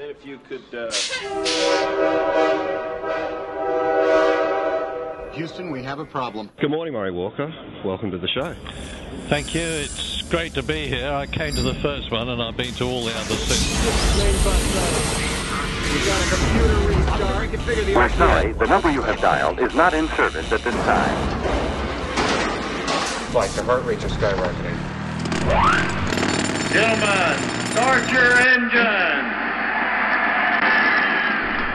then if you could. Uh... Houston, we have a problem. Good morning, Murray Walker. Welcome to the show. Thank you. It's great to be here. I came to the first one and I've been to all the others since. We're sorry, the number you have dialed is not in service at this time. Like the heart rates are skyrocketing. Gentlemen, start your engine.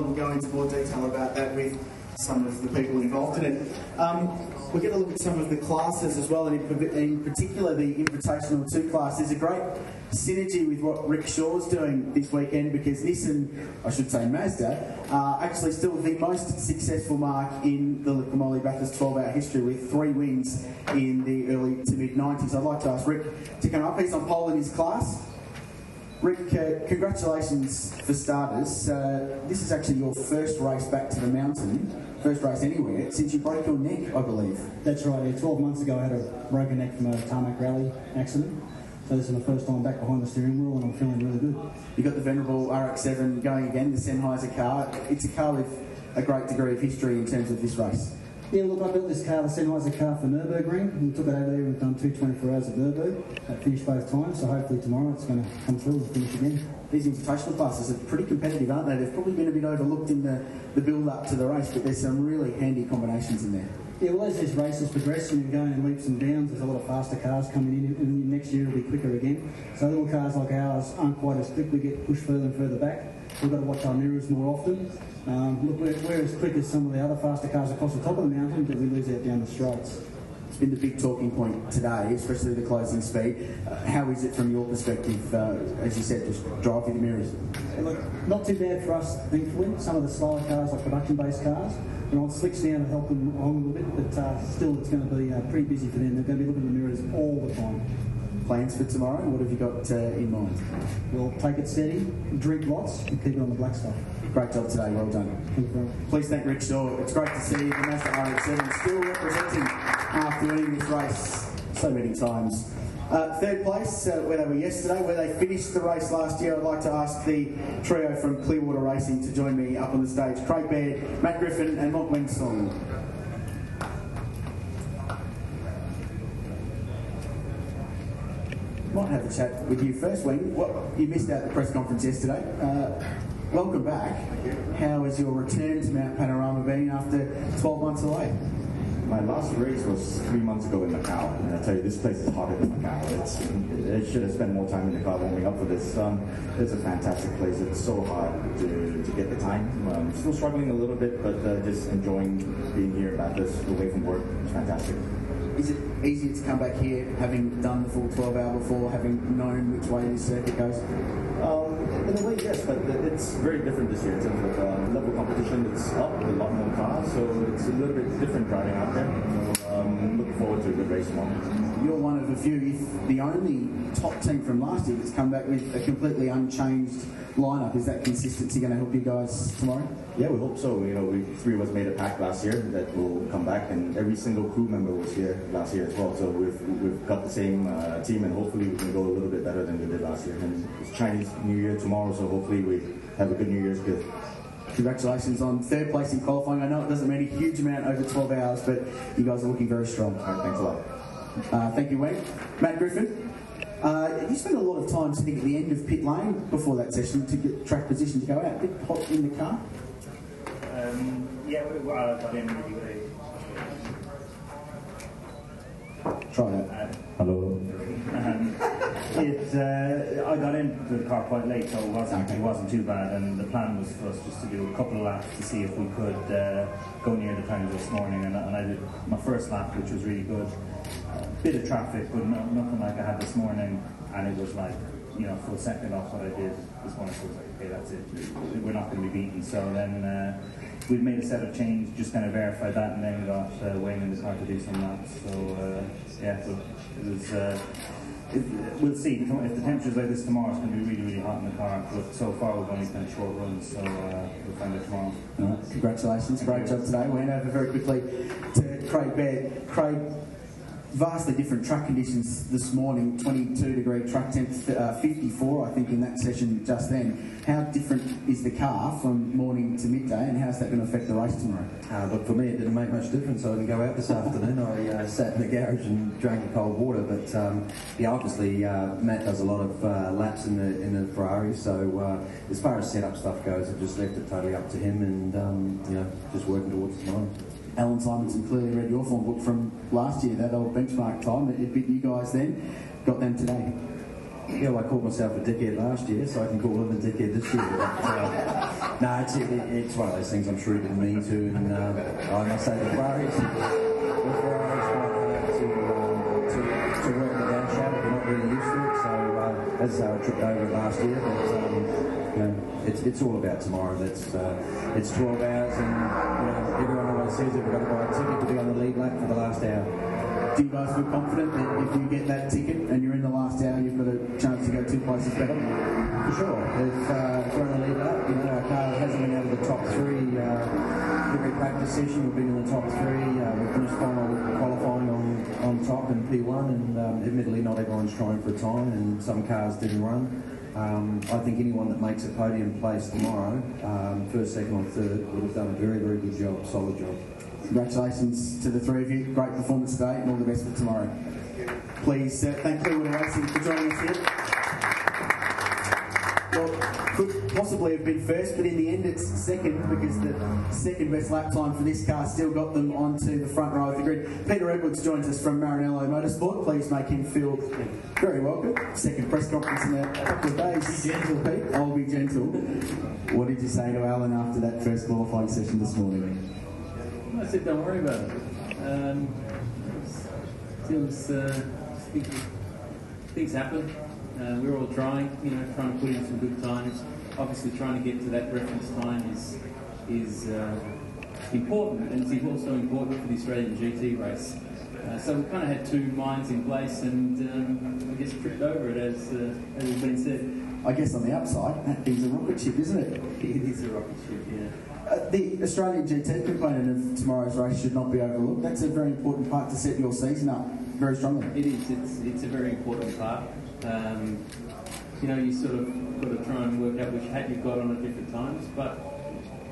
And we'll go into more detail about that with some of the people involved in it. Um, we're going to look at some of the classes as well, and in, in particular the Invitational 2 class. There's a great synergy with what Rick Shaw's doing this weekend because Nissan, I should say Mazda, are actually still the most successful marque in the Liqui Bathurst 12 hour history with three wins in the early to mid 90s. I'd like to ask Rick to come up. He's on pole in his class. Rick, uh, congratulations for starters. Uh, this is actually your first race back to the mountain, first race anywhere, since you broke your neck, I believe. That's right, yeah. 12 months ago I had a broken neck from a tarmac rally accident. So this is my first time back behind the steering wheel and I'm feeling really good. You've got the venerable RX-7 going again, the Sennheiser car. It's a car with a great degree of history in terms of this race. Yeah, look, I built this car, the Sennheiser car for Nürburgring. We took it over there, we've done two 24 hours of Nürburg. That finished both times, so hopefully tomorrow it's going to come through and finish again. These invitational classes are pretty competitive, aren't they? They've probably been a bit overlooked in the, the build up to the race, but there's some really handy combinations in there. Yeah, well, as these races progress and you're going in leaps and bounds, there's a lot of faster cars coming in, and next year it'll be quicker again. So little cars like ours aren't quite as quick, we get pushed further and further back. We've got to watch our mirrors more often. Um, look, we're, we're, as quick as some of the other faster cars across the top of the mountain, but we lose out down the straights. It's been the big talking point today, especially the closing speed. Uh, how is it from your perspective, uh, as you said, just drive through the mirrors? Look, not too bad for us, thankfully. Some of the slower cars, like production-based cars, know, it slicks down and help them along a little bit, but uh, still it's going to be uh, pretty busy for them. They're going to be looking in the mirrors all the time plans for tomorrow? What have you got uh, in mind? We'll take it steady, drink lots, and keep it on the black stuff. Great job today, well done. Thank Please thank Rick Shaw. It's great to see the Mazda RX-7 still representing after winning this race so many times. Uh, third place, uh, where they were yesterday, where they finished the race last year, I'd like to ask the trio from Clearwater Racing to join me up on the stage. Craig Baird, Matt Griffin and Mok Weng Sun. Might have a chat with you first, Wayne. What, you missed out the press conference yesterday. Uh, welcome back. How has your return to Mount Panorama been after 12 months away? My last race was three months ago in Macau, and I tell you, this place is hotter than Macau. It's, I should have spent more time in the car warming up for this. Um, it's a fantastic place. It's so hard to, to get the time. Um, still struggling a little bit, but uh, just enjoying being here about this away from work. It's fantastic. Is it easier to come back here, having done the full 12 hour before, having known which way this circuit goes? Um, in a way, yes, but it's very different this year in terms of uh, level competition. It's up, a lot more cars, so it's a little bit different driving out there. So, um, looking forward to a good race tomorrow. You're one of the few, if the only top team from last year that's come back with a completely unchanged lineup. Is that consistency going to help you guys tomorrow? Yeah, we hope so. You know, we three of us made a pact last year that we'll come back, and every single crew member was here last year as well. So we've we've got the same uh, team, and hopefully we can go a little bit better than we did last year. And it's Chinese New Year tomorrow, so hopefully we have a good New Year's good. Congratulations on third place in qualifying. I know it doesn't mean a huge amount over 12 hours, but you guys are looking very strong. Right, thanks a lot. Uh, thank you, Wayne. Matt Griffin. Uh, you spent a lot of time sitting at the end of pit lane before that session to get track position to go out. Bit hot in the car? Um, yeah, well, I in really good. Try that. Hello. It, uh, I got into the car quite late, so it wasn't, it wasn't too bad. And the plan was for us just to do a couple of laps to see if we could uh, go near the time this morning. And, and I did my first lap, which was really good. A bit of traffic, but no, nothing like I had this morning. And it was like, you know, for a second off what I did this morning, it was like, okay, that's it. We're not going to be beaten. So then uh, we made a set of changes, just kind of verified that, and then got uh, Wayne in the car to do some laps. So uh, yeah, it was. It, we'll see. If the temperature's like this tomorrow, it's going to be really, really hot in the car. But so far, we've only kind of short runs, so uh, we'll find it tomorrow. No, congratulations, great job today. We went over very quickly to Craig Baird. Craig, vastly different track conditions this morning 22 degree track temp, uh, 54, I think, in that session just then. How different is the car from morning to midday, and how's that going to affect the race tomorrow? Uh, look, for me, it didn't make much difference. I didn't go out this afternoon. I uh, sat in the garage and drank the cold water. But um, yeah, obviously, uh, Matt does a lot of uh, laps in the in the Ferrari. So uh, as far as setup stuff goes, I've just left it totally up to him, and um, you know, just working towards tomorrow. Allan Simonsen clearly read your form book from last year, that old benchmark time. It, it bit you guys then, got them today. Yeah, well, I called myself a dickhead last year, so I can call him a dickhead this year. But, uh, no, it's, it, it's one of those things I'm shrewd in me too, and uh, I must say the Ferraris, the Ferraris to, um, to, to the you're not really used to it. So uh, as I tripped over last year, but um, you know, it's, it's all about tomorrow. That's uh, it's 12 hours, and you know, everyone that we've got to buy a ticket to be on the lead lap for the last hour. Do you guys feel confident that if you get that ticket and you're in the last hour, you've got a chance to go two places better? For sure. If, uh, if we're on the lead lap, you know, our car hasn't been out of the top three uh, every practice session. We've been in the top three. Uh, we finished final qualifying on, on top in P1, and um, admittedly, not everyone's trying for a time, and some cars didn't run. Um, I think anyone that makes a podium place tomorrow, um, first, second, or third, would have done a very, very good job, solid job. Congratulations to the three of you. Great performance today and all the best for tomorrow. Please uh, thank Clearwater Racing for joining us here. Could possibly have been first, but in the end it's second because the second best lap time for this car still got them onto the front row of the grid. Peter Edwards joins us from Maranello Motorsport. Please make him feel very welcome. Second press conference in a couple of days. Be gentle, Pete. I'll be gentle. What did you say to Allan after that first qualifying session this morning? I said, don't worry about it. Um, feels, uh, things, things happen. Uh, we're all trying, you know, trying to put in some good times. Obviously, trying to get to that reference time is is uh, important, and it's also important for the Australian GT race. Uh, so we kind of had two minds in place, and um, I guess tripped over it as uh, as has been said. I guess on the upside, that thing's a rocket ship, isn't it? It is a rocket ship, yeah. Uh, the Australian GT component of tomorrow's race should not be overlooked. That's a very important part to set your season up very strongly. It is. It's, it's a very important part. Um, you know, you sort of got to try and work out which hat you've got on at different times, but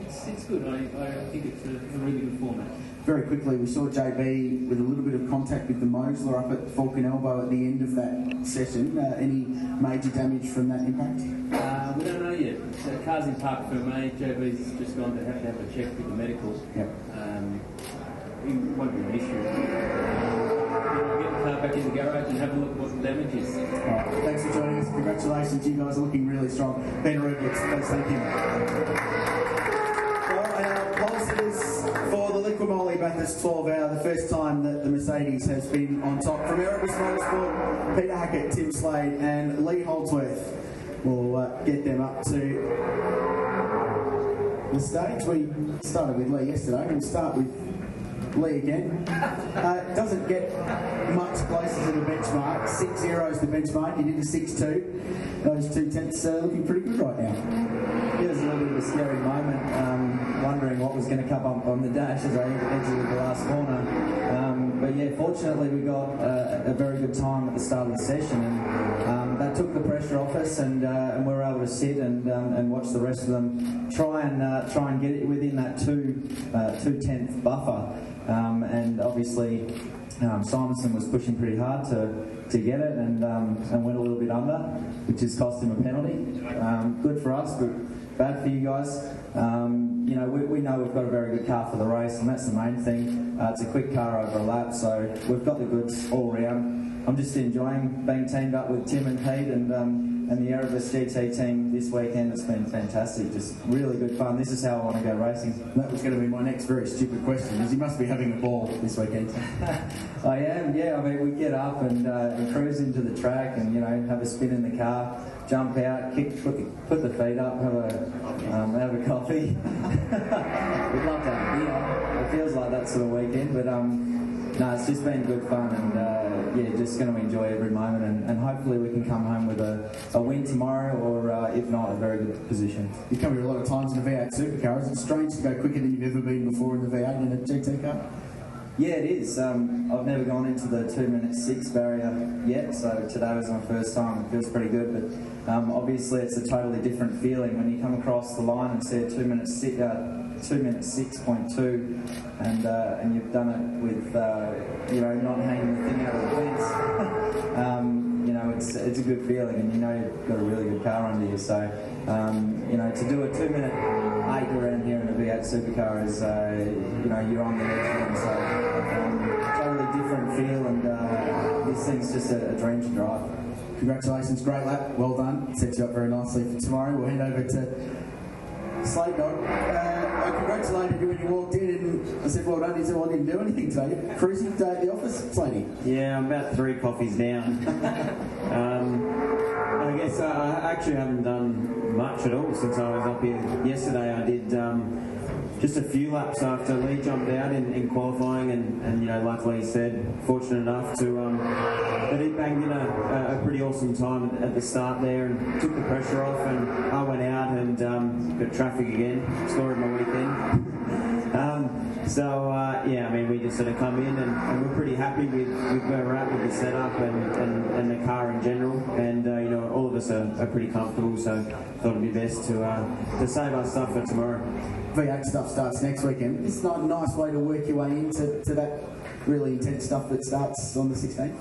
it's, it's good. I, I think it's a, a really good format. Very quickly, we saw JB with a little bit of contact with the Mosler up at Falcon Elbow at the end of that session. Uh, any major damage from that impact? Uh, we don't know yet. So car's in parc fermé. JB's just gone to have to have a check with the medical. Yep. Um, it won't be an issue. Get the car back in the garage and have a look at what the damage is. Right, thanks for joining us. Congratulations, you guys are looking really strong. Ben Rubens, please thank him. Well, our pole for the Liqui Moly Bathurst 12 hour, the first time that the Mercedes has been on top. From Erebus Motorsport, Peter Hackett, Tim Slade, and Lee Holdsworth will uh, get them up to the stage. We started with Lee yesterday. We'll start with Lee again. Uh, doesn't get much closer to the benchmark. Six is the benchmark. You did a six two. Those two tenths are looking pretty good right now. It was a little bit of a scary moment, um, wondering what was going to come up on the dash as I exited the last corner. Um, but yeah, fortunately we got uh, a very good time at the start of the session, and um, that took the pressure off us, and, uh, and we were able to sit and, um, and watch the rest of them try and uh, try and get it within that two two tenth buffer. Um, and obviously um, Simonsen was pushing pretty hard to, to get it and, um, and went a little bit under, which has cost him a penalty. Um, good for us, but bad for you guys. Um, you know, we, we know we've got a very good car for the race, and that's the main thing. Uh, it's a quick car over a lap, so we've got the goods all round. I'm just enjoying being teamed up with Tim and Pete and um, and the Erebus GT team this weekend. It's been fantastic, just really good fun. This is how I want to go racing. That was going to be my next very stupid question. Is you must be having a ball this weekend. I am, yeah. I mean, we get up and, uh, and cruise into the track, and you know, have a spin in the car, jump out, kick, put the, put the feet up, have a um, have a coffee. We'd love to have a beer. It feels like that sort of weekend, but um, no, it's just been good fun, and uh, yeah, just going to enjoy every moment, and, and hopefully we can come home with a, a win tomorrow, or uh, if not, a very good position. You come here a lot of times in the V8 supercar. Is it strange to go quicker than you've ever been before in the V8 in a GT car? Yeah, it is. Um, I've never gone into the two minute six barrier yet, so today was my first time. It feels pretty good, but um, obviously it's a totally different feeling when you come across the line and see a two minute six, uh, two minute six point two, and uh, and you've done it with uh, you know not hanging the thing out of the fence. um, you know, it's it's a good feeling, and you know you've got a really good car under you. So um, you know, to do a two minute eight around here in a V8 supercar is uh, you know you're on the edge. And so um, totally different feel, and uh, this thing's just a, a dream to drive. Congratulations, great lap, well done. Sets you up very nicely for tomorrow. We'll hand over to Slate Dog. Uh, I congratulated you when you walked in and I said, well done. He said, well, I didn't do anything today. Cruising day at the office, Slatey. Yeah, I'm about three coffees down. um, I guess uh, I actually haven't done much at all since I was up here. Yesterday I did um, just a few laps after Lee jumped out in, in qualifying, and, and you know, like Lee said, fortunate enough to um, that he banged in a, a pretty awesome time at, the start there and took the pressure off. And I went out and um, got traffic again, of my weekend. So uh, yeah, I mean, we just sort of come in and, and we're pretty happy with, with where we're at with the setup and, and, and the car in general. And uh, you know, all of us are, are pretty comfortable, so thought it'd be best to uh, to save our stuff for tomorrow. V8 stuff starts next weekend. It's not a nice way to work your way into to that really intense stuff that starts on the 16th.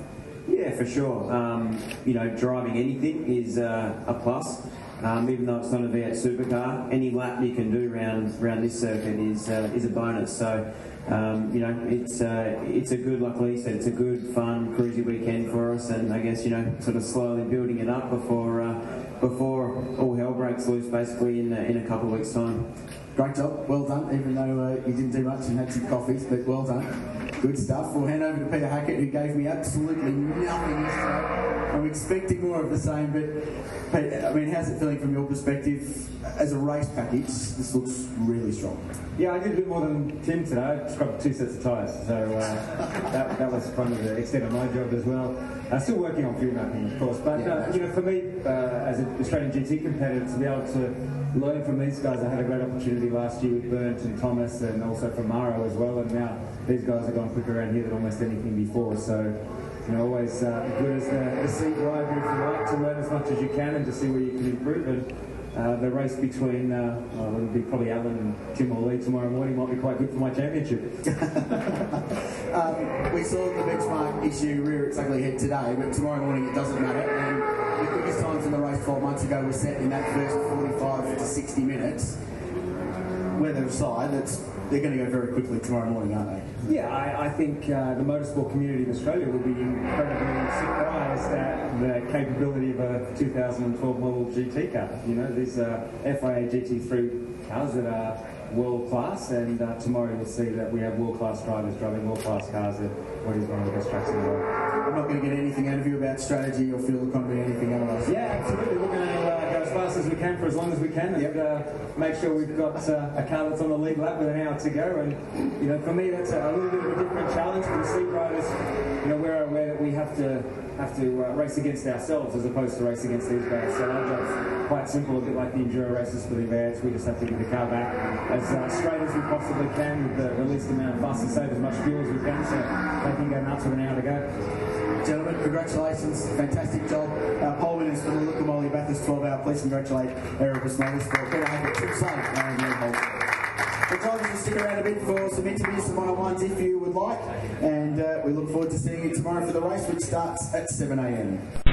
Yeah, for sure. Um, you know, driving anything is uh, a plus. Um, even though it's not a V8 supercar, any lap you can do around around this circuit is uh, is a bonus. So, um, you know, it's uh, it's a good, like Lee said, it's a good, fun, cruisy weekend for us, and I guess you know, sort of slowly building it up before uh, before all hell breaks loose, basically in in a couple of weeks' time. Great job, well done, even though uh, you didn't do much and had some coffees, but well done. Good stuff. We'll hand over to Peter Hackett, who gave me absolutely nothing yesterday. I'm expecting more of the same, but Pete, I mean, how's it feeling from your perspective? As a race package, this looks really strong. Yeah, I did a bit more than Tim today. I scrubbed two sets of tyres, so uh, that, that was kind of the extent of my job as well. Uh, still working on fuel mapping, of course, but uh, you know, for me, uh, as an Australian GT competitor, to be able to learn from these guys, I had a great opportunity last year with Bernd and Thomas, and also from Maro as well. And now these guys are going quicker around here than almost anything before. So you know, always uh, good as the, the seat driver if you like to learn as much as you can and to see where you can improve. And uh, the race between, uh, well, it'll be probably Allan and Tim or Lee tomorrow morning might be quite good for my championship. um, we saw the benchmark issue rear its ugly head today, but tomorrow morning it doesn't matter. And the quickest times in the race 12 months ago were set in that first 45 to 60 minutes. Weather aside, that's they're going to go very quickly tomorrow morning, aren't they? Yeah, I, I think uh, the motorsport community in Australia will be incredibly surprised at the capability of a 2012 model GT car. You know, these are FIA GT3 cars that are world class, and uh, tomorrow you'll see that we have world class drivers driving world class cars at what is one of the best tracks in the world. I'm not going to get anything out of you about strategy or fuel economy, or anything otherwise. Yeah, absolutely. We're going to uh, fast as we can for as long as we can, and uh, make sure we've got uh, a car that's on the lead lap with an hour to go. And you know, for me, that's a, little bit of a different challenge for the seat riders. You know, we're aware that we have to have to uh, race against ourselves as opposed to race against these guys. So our job's quite simple, a bit like the enduro races for the events. We just have to get the car back as uh, straight as we possibly can with the, least amount of fuss and save as much fuel as we can, so they can go nuts with an hour to go. Gentlemen, congratulations. Fantastic job. Our pole winners for the Lukamoli Bathurst 12 hour. Please congratulate Erebus Motorsport. Peter Hackett, Tim Slade, and Lee Holt. The drivers will stick around a bit for some interviews, some one-on-ones if you would like. And uh, we look forward to seeing you tomorrow for the race, which starts at 7am.